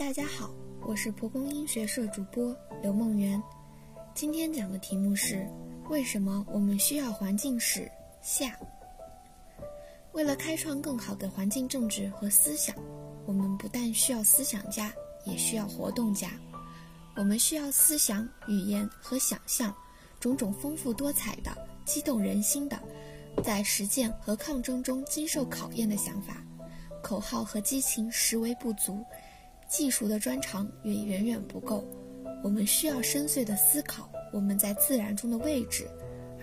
大家好，我是蒲公英学社主播刘梦圆。今天讲的题目是：为什么我们需要环境史？下。为了开创更好的环境政治和思想，我们不但需要思想家，也需要活动家。我们需要思想、语言和想象，种种丰富多彩的、激动人心的，在实践和抗争中经受考验的想法。口号和激情实为不足。技术的专长也远远不够，我们需要深邃的思考我们在自然中的位置，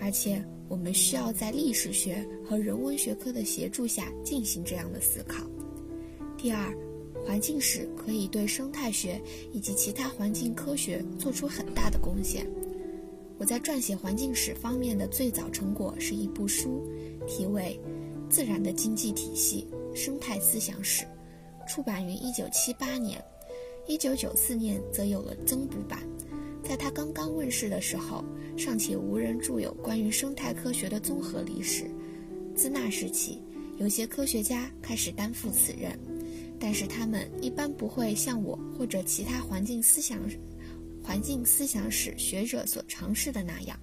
而且我们需要在历史学和人文学科的协助下进行这样的思考。第二，环境史可以对生态学以及其他环境科学做出很大的贡献。我在撰写环境史方面的最早成果是一部书，题为《自然的经济体系：生态思想史》。出版于一九七八年，一九九四年则有了增补版。在他刚刚问世的时候，尚且无人著有关于生态科学的综合历史。自那时起，有些科学家开始担负此任，但是他们一般不会像我或者其他环境思想、环境思想史学者所尝试的那样，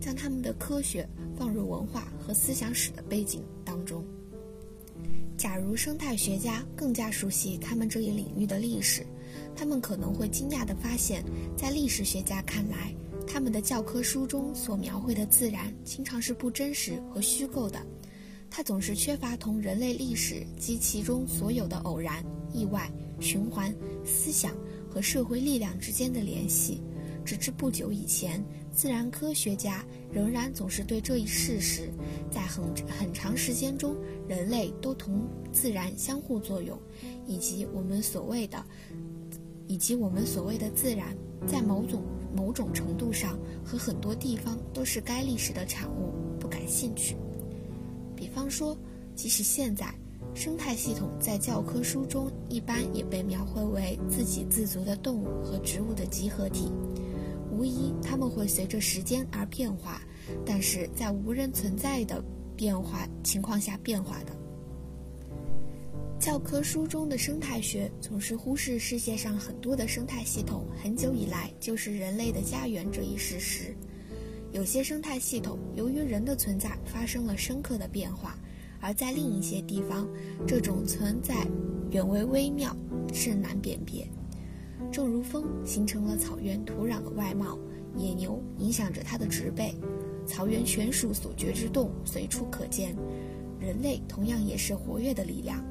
将他们的科学放入文化和思想史的背景当中。假如生态学家更加熟悉他们这一领域的历史，他们可能会惊讶地发现，在历史学家看来，他们的教科书中所描绘的自然经常是不真实和虚构的。它总是缺乏同人类历史及其中所有的偶然、意外、循环、思想和社会力量之间的联系。直至不久以前，自然科学家仍然总是对这一事实，在很很长时间中，人类都同自然相互作用，以及我们所谓的，以及我们所谓的自然，在某种某种程度上和很多地方都是该历史的产物，不感兴趣。比方说，即使现在，生态系统在教科书中一般也被描绘为自给自足的动物和植物的集合体。无疑，它们会随着时间而变化，但是在无人存在的变化情况下变化的。教科书中的生态学总是忽视世界上很多的生态系统很久以来就是人类的家园这一事实。有些生态系统由于人的存在发生了深刻的变化，而在另一些地方，这种存在远为微妙，甚难辨别。正如风形成了草原土壤的外貌，野牛影响着它的植被，草原犬鼠所觉之动随处可见，人类同样也是活跃的力量。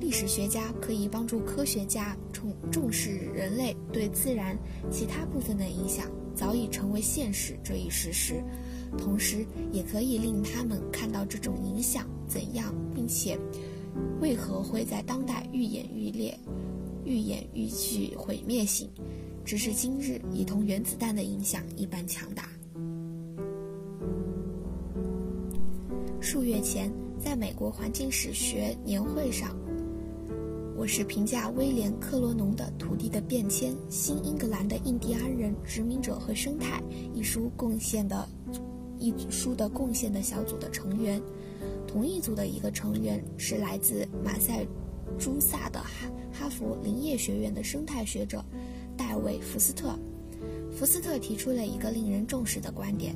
历史学家可以帮助科学家重重视人类对自然其他部分的影响早已成为现实这一事实，同时也可以令他们看到这种影响怎样，并且为何会在当代愈演愈烈。愈演愈具毁灭性，直至今日已同原子弹的影响一般强大。数月前，在美国环境史学年会上，我是评价威廉·克罗农的《土地的变迁：新英格兰的印第安人、殖民者和生态》一书贡献的，一书的贡献的小组的成员。同一组的一个成员是来自马赛。诸萨的哈哈佛林业学院的生态学者戴维·福斯特，福斯特提出了一个令人重视的观点。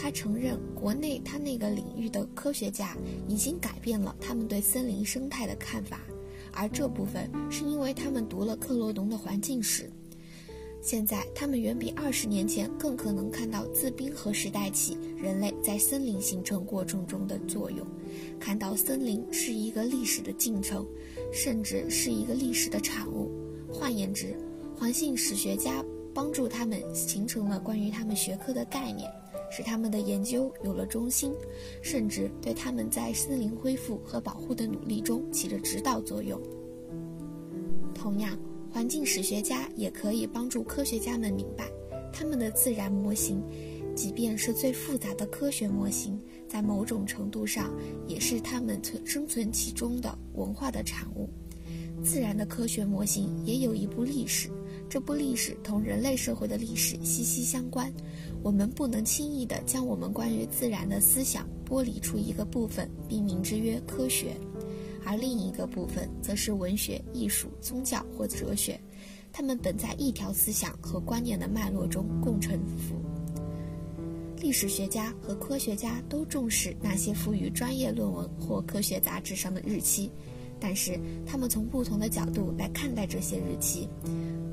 他承认，国内他那个领域的科学家已经改变了他们对森林生态的看法，而这部分是因为他们读了克罗农的环境史。现在，他们远比二十年前更可能看到自冰河时代起人类在森林形成过程中的作用，看到森林是一个历史的进程。甚至是一个历史的产物。换言之，环境史学家帮助他们形成了关于他们学科的概念，使他们的研究有了中心，甚至对他们在森林恢复和保护的努力中起着指导作用。同样，环境史学家也可以帮助科学家们明白，他们的自然模型，即便是最复杂的科学模型。在某种程度上，也是他们存生存其中的文化的产物。自然的科学模型也有一部历史，这部历史同人类社会的历史息息相关。我们不能轻易地将我们关于自然的思想剥离出一个部分，并名之曰科学。而另一个部分则是文学、艺术、宗教或哲学。他们本在一条思想和观念的脉络中共沉浮。历史学家和科学家都重视那些赋予专业论文或科学杂志上的日期，但是他们从不同的角度来看待这些日期。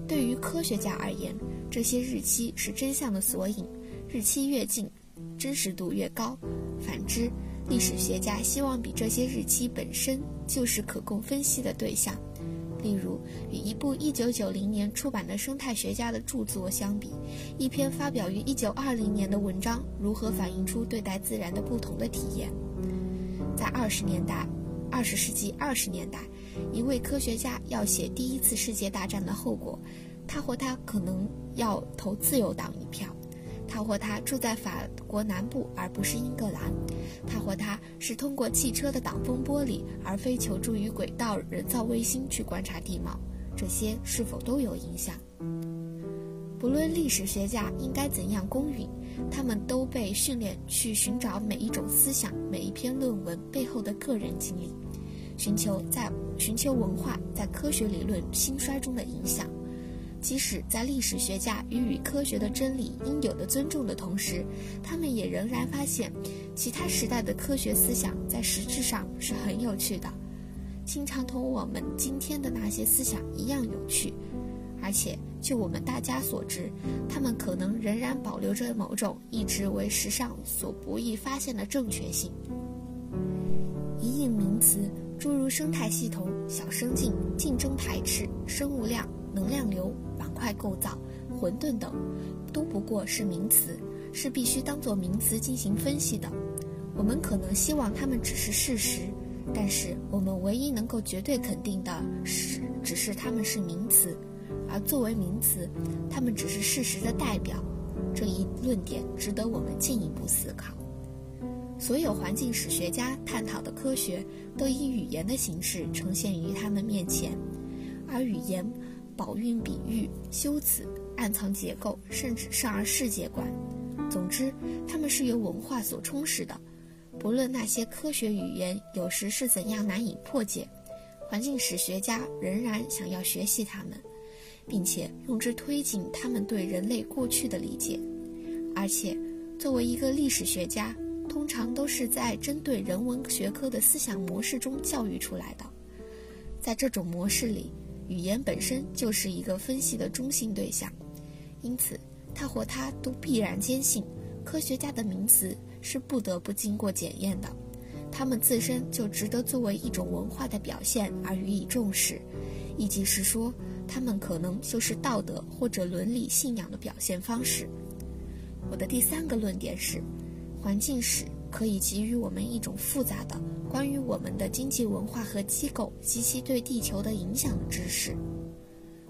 对于科学家而言，这些日期是真相的索引，日期越近，真实度越高。反之，历史学家希望比这些日期本身就是可供分析的对象。例如，与一部1990年出版的生态学家的著作相比，一篇发表于1920年的文章如何反映出对待自然的不同的体验？在20年代，20世纪20年代，一位科学家要写第一次世界大战的后果，他或他可能要投自由党一票。他或他住在法国南部，而不是英格兰；他或他是通过汽车的挡风玻璃，而非求助于轨道人造卫星去观察地貌。这些是否都有影响？不论历史学家应该怎样公允，他们都被训练去寻找每一种思想、每一篇论文背后的个人经历，寻求在寻求文化在科学理论兴衰中的影响。即使在历史学家予以科学的真理应有的尊重的同时，他们也仍然发现，其他时代的科学思想在实质上是很有趣的，经常同我们今天的那些思想一样有趣，而且就我们大家所知，他们可能仍然保留着某种一直为时尚所不易发现的正确性。一应名词，诸如生态系统、小生境、竞争排斥、生物量、能量流。板块构造、混沌等，都不过是名词，是必须当作名词进行分析的。我们可能希望它们只是事实，但是我们唯一能够绝对肯定的是，只是它们是名词，而作为名词，它们只是事实的代表。这一论点值得我们进一步思考。所有环境史学家探讨的科学，都以语言的形式呈现于他们面前，而语言。宝韵比喻、修辞、暗藏结构，甚至少儿世界观。总之，他们是由文化所充实的。不论那些科学语言有时是怎样难以破解，环境史学家仍然想要学习它们，并且用之推进他们对人类过去的理解。而且，作为一个历史学家，通常都是在针对人文学科的思想模式中教育出来的。在这种模式里，语言本身就是一个分析的中性对象，因此他或他都必然坚信，科学家的名词是不得不经过检验的，他们自身就值得作为一种文化的表现而予以重视，亦即是说，他们可能就是道德或者伦理信仰的表现方式。我的第三个论点是，环境史。可以给予我们一种复杂的关于我们的经济文化和机构及其对地球的影响的知识。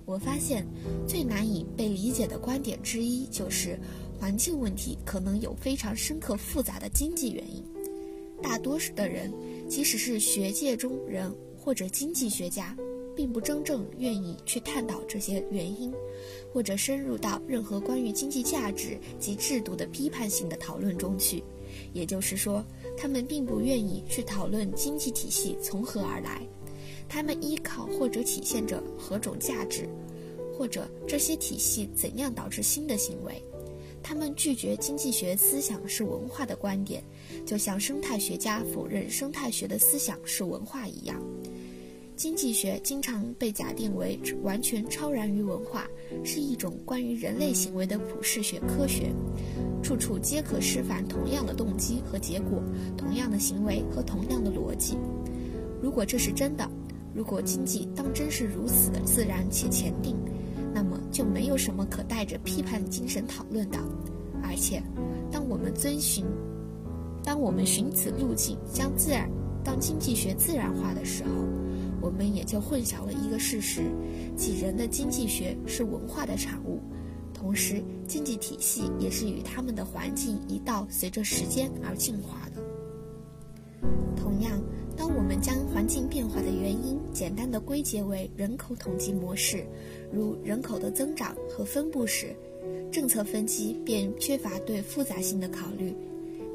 我发现最难以被理解的观点之一就是，环境问题可能有非常深刻复杂的经济原因。大多数的人，即使是学界中人或者经济学家，并不真正愿意去探讨这些原因，或者深入到任何关于经济价值及制度的批判性的讨论中去。也就是说，他们并不愿意去讨论经济体系从何而来，他们依靠或者体现着何种价值，或者这些体系怎样导致新的行为。他们拒绝经济学思想是文化的观点，就像生态学家否认生态学的思想是文化一样。经济学经常被假定为完全超然于文化，是一种关于人类行为的普世学科学，处处皆可示范同样的动机和结果，同样的行为和同样的逻辑。如果这是真的，如果经济当真是如此的自然且前定，那么就没有什么可带着批判精神讨论的。而且，当我们遵循，当我们循此路径将自然当经济学自然化的时候，我们也就混淆了一个事实，即人的经济学是文化的产物，同时经济体系也是与他们的环境一道随着时间而进化的。同样，当我们将环境变化的原因简单的归结为人口统计模式，如人口的增长和分布时，政策分析便缺乏对复杂性的考虑。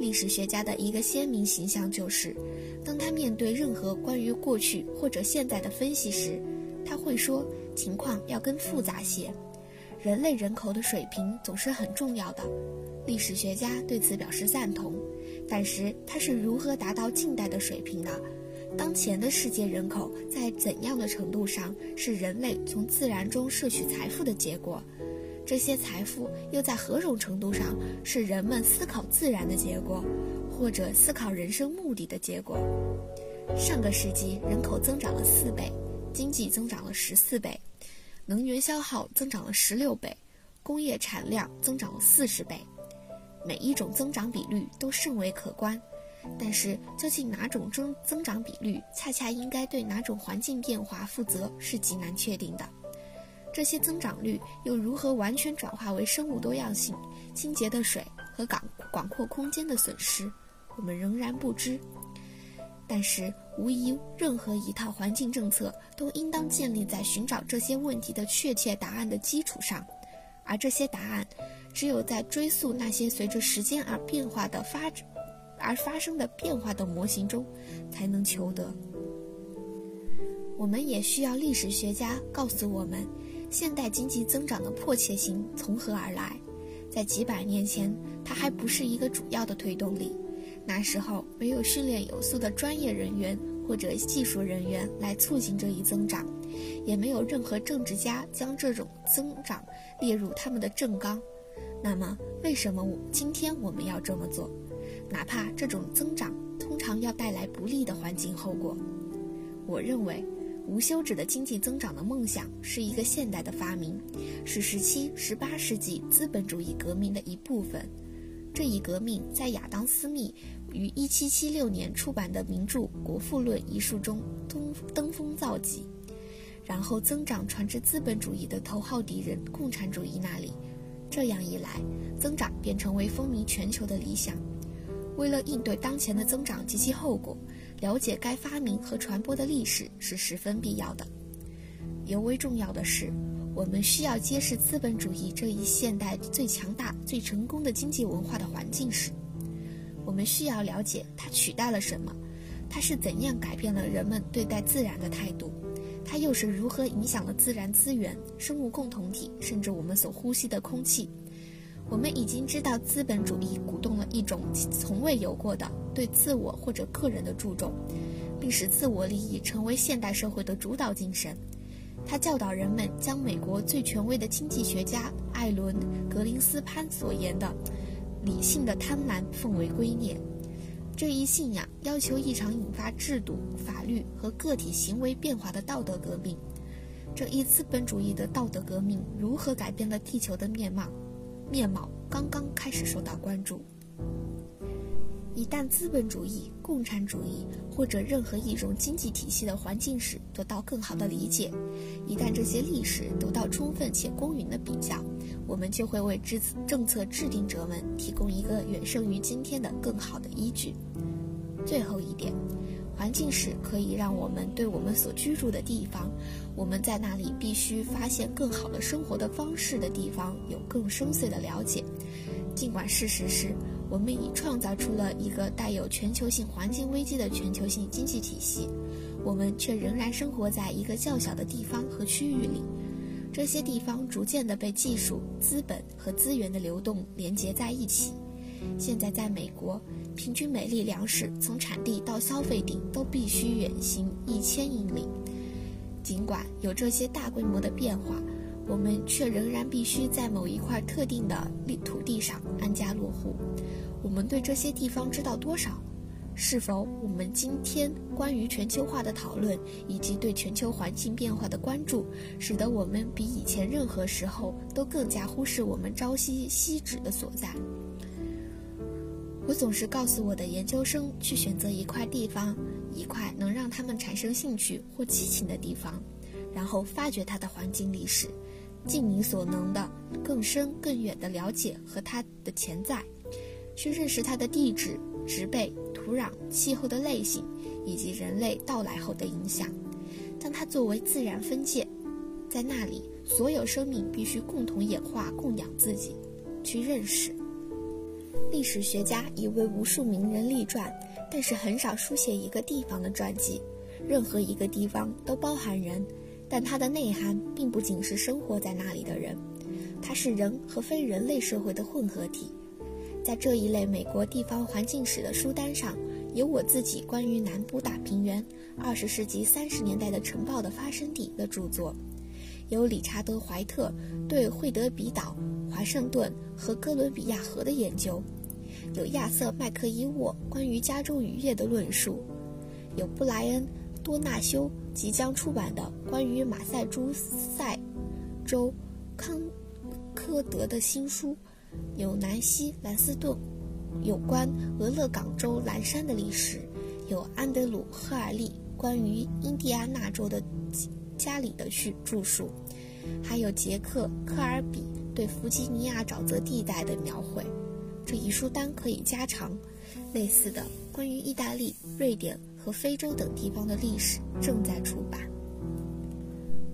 历史学家的一个鲜明形象就是，当他面对任何关于过去或者现在的分析时，他会说情况要更复杂些。人类人口的水平总是很重要的，历史学家对此表示赞同。但是它是如何达到近代的水平的？当前的世界人口在怎样的程度上是人类从自然中摄取财富的结果？这些财富又在何种程度上是人们思考自然的结果，或者思考人生目的的结果？上个世纪人口增长了四倍，经济增长了十四倍，能源消耗增长了十六倍，工业产量增长了四十倍。每一种增长比率都甚为可观，但是究竟哪种增增长比率恰恰应该对哪种环境变化负责是极难确定的。这些增长率又如何完全转化为生物多样性、清洁的水和广广阔空间的损失，我们仍然不知。但是，无疑任何一套环境政策都应当建立在寻找这些问题的确切答案的基础上，而这些答案。只有在追溯那些随着时间而变化的发展而发生的变化的模型中，才能求得。我们也需要历史学家告诉我们，现代经济增长的迫切性从何而来。在几百年前，它还不是一个主要的推动力。那时候没有训练有素的专业人员或者技术人员来促进这一增长，也没有任何政治家将这种增长列入他们的政纲。那么，为什么我今天我们要这么做？哪怕这种增长通常要带来不利的环境后果。我认为，无休止的经济增长的梦想是一个现代的发明，是十七、十八世纪资本主义革命的一部分。这一革命在亚当·斯密于1776年出版的名著《国富论》一书中登登峰造极，然后增长传至资本主义的头号敌人共产主义那里。这样一来，增长便成为风靡全球的理想。为了应对当前的增长及其后果，了解该发明和传播的历史是十分必要的。尤为重要的是，我们需要揭示资本主义这一现代最强大、最成功的经济文化的环境史。我们需要了解它取代了什么，它是怎样改变了人们对待自然的态度。它又是如何影响了自然资源、生物共同体，甚至我们所呼吸的空气？我们已经知道，资本主义鼓动了一种从未有过的对自我或者个人的注重，并使自我利益成为现代社会的主导精神。他教导人们将美国最权威的经济学家艾伦·格林斯潘所言的“理性的贪婪”奉为圭臬。这一信仰要求一场引发制度、法律和个体行为变化的道德革命。这一资本主义的道德革命如何改变了地球的面貌？面貌刚刚开始受到关注。一旦资本主义、共产主义或者任何一种经济体系的环境史得到更好的理解，一旦这些历史得到充分且公允的比较，我们就会为制政策制定者们提供一个远胜于今天的更好的依据。最后一点，环境史可以让我们对我们所居住的地方，我们在那里必须发现更好的生活的方式的地方有更深邃的了解。尽管事实是。我们已创造出了一个带有全球性环境危机的全球性经济体系，我们却仍然生活在一个较小的地方和区域里。这些地方逐渐地被技术、资本和资源的流动连接在一起。现在，在美国，平均每粒粮食从产地到消费地都必须远行一千英里。尽管有这些大规模的变化，我们却仍然必须在某一块特定的土地上安家落户。我们对这些地方知道多少？是否我们今天关于全球化的讨论以及对全球环境变化的关注，使得我们比以前任何时候都更加忽视我们朝夕夕指的所在？我总是告诉我的研究生去选择一块地方，一块能让他们产生兴趣或激情的地方，然后发掘它的环境历史，尽你所能的更深更远的了解和它的潜在。去认识它的地质、植被、土壤、气候的类型，以及人类到来后的影响。将它作为自然分界，在那里，所有生命必须共同演化、供养自己。去认识。历史学家已为无数名人立传，但是很少书写一个地方的传记。任何一个地方都包含人，但它的内涵并不仅是生活在那里的人，它是人和非人类社会的混合体。在这一类美国地方环境史的书单上，有我自己关于南部大平原二十世纪三十年代的城堡的发生地的著作，有理查德·怀特对惠德比岛、华盛顿和哥伦比亚河的研究，有亚瑟·麦克伊沃关于加州渔业的论述，有布莱恩。多纳修即将出版的关于马赛诸塞州康科德的新书，有南希兰斯顿有关俄勒冈州蓝山的历史，有安德鲁赫尔利关于印第安纳州的加里的叙著述，还有杰克科尔比对弗吉尼亚沼泽地带的描绘。这一书单可以加长。类似的关于意大利、瑞典。和非洲等地方的历史正在出版。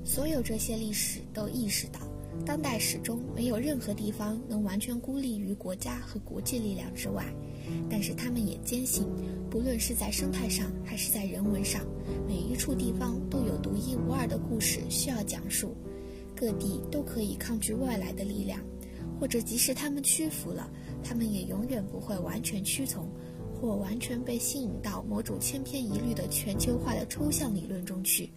所有这些历史都意识到，当代史中没有任何地方能完全孤立于国家和国际力量之外。但是他们也坚信，不论是在生态上还是在人文上，每一处地方都有独一无二的故事需要讲述。各地都可以抗拒外来的力量，或者即使他们屈服了，他们也永远不会完全屈从。或完全被吸引到某种千篇一律的全球化的抽象理论中去，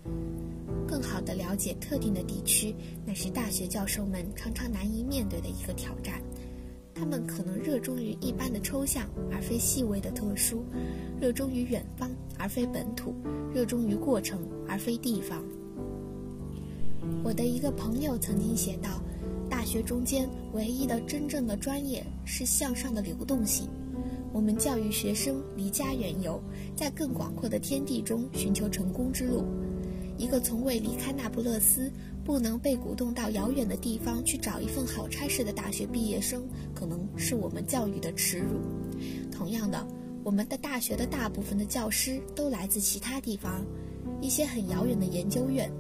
更好地了解特定的地区，那是大学教授们常常难以面对的一个挑战。他们可能热衷于一般的抽象，而非细微的特殊；热衷于远方，而非本土；热衷于过程，而非地方。我的一个朋友曾经写道：“大学中间唯一的真正的专业是向上的流动性。”我们教育学生离家远游，在更广阔的天地中寻求成功之路。一个从未离开那不勒斯、不能被鼓动到遥远的地方去找一份好差事的大学毕业生，可能是我们教育的耻辱。同样的，我们的大学的大部分的教师都来自其他地方，一些很遥远的研究院。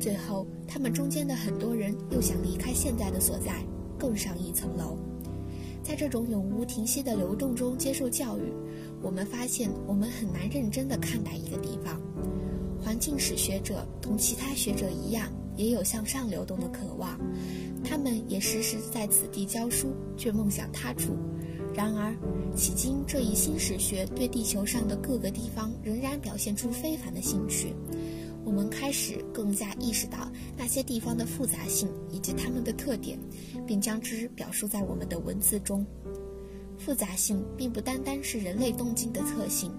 最后，他们中间的很多人又想离开现在的所在，更上一层楼。在这种永无停息的流动中接受教育，我们发现我们很难认真地看待一个地方。环境史学者同其他学者一样，也有向上流动的渴望，他们也时时在此地教书，却梦想他处。然而，迄今这一新史学对地球上的各个地方仍然表现出非凡的兴趣。我们开始更加意识到那些地方的复杂性以及它们的特点，并将之表述在我们的文字中。复杂性并不单单是人类动静的特性，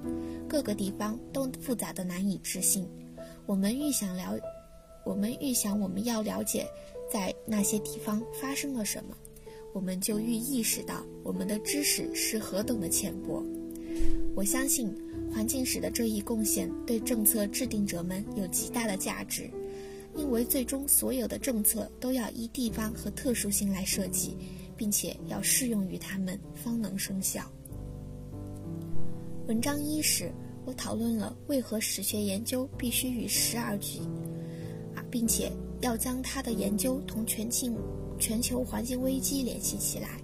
各个地方都复杂的难以置信。我们预想了，我们预想我们要了解在那些地方发生了什么，我们就愈意识到我们的知识是何等的浅薄。我相信。环境史的这一贡献对政策制定者们有极大的价值，因为最终所有的政策都要依地方和特殊性来设计，并且要适用于他们方能生效。文章一时，我讨论了为何史学研究必须与时而举，啊，并且要将它的研究同全境全球环境危机联系起来。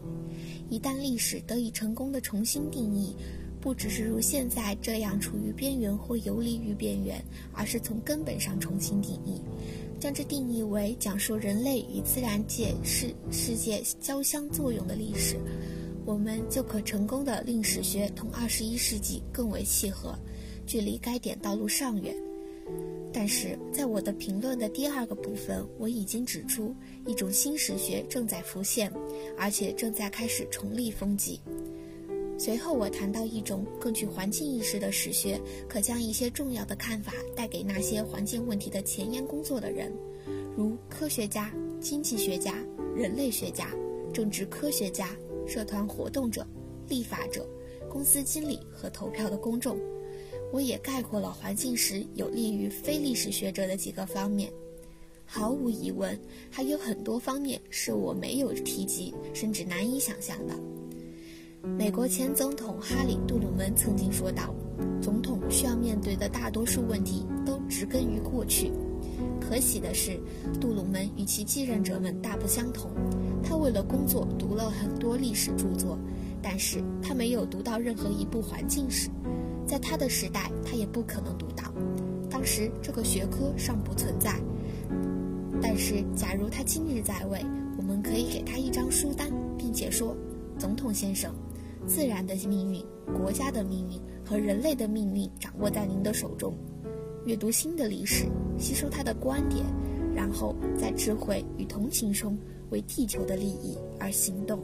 一旦历史得以成功的重新定义。不只是如现在这样处于边缘或游离于边缘，而是从根本上重新定义，将之定义为讲述人类与自然界世世界交相作用的历史，我们就可成功的令史学同二十一世纪更为契合，距离该点道路尚远。但是在我的评论的第二个部分，我已经指出一种新史学正在浮现，而且正在开始重立风纪。随后，我谈到一种更具环境意识的史学，可将一些重要的看法带给那些环境问题的前沿工作的人，如科学家、经济学家、人类学家、政治科学家、社团活动者、立法者、公司经理和投票的公众。我也概括了环境史有利于非历史学者的几个方面。毫无疑问，还有很多方面是我没有提及，甚至难以想象的。美国前总统哈里·杜鲁门曾经说道：“总统需要面对的大多数问题都植根于过去。”可喜的是，杜鲁门与其继任者们大不相同。他为了工作读了很多历史著作，但是他没有读到任何一部环境史，在他的时代，他也不可能读到。当时这个学科尚不存在。但是，假如他今日在位，我们可以给他一张书单，并且说：“总统先生，自然的命运、国家的命运和人类的命运掌握在您的手中。阅读新的历史，吸收他的观点，然后在智慧与同情中为地球的利益而行动。”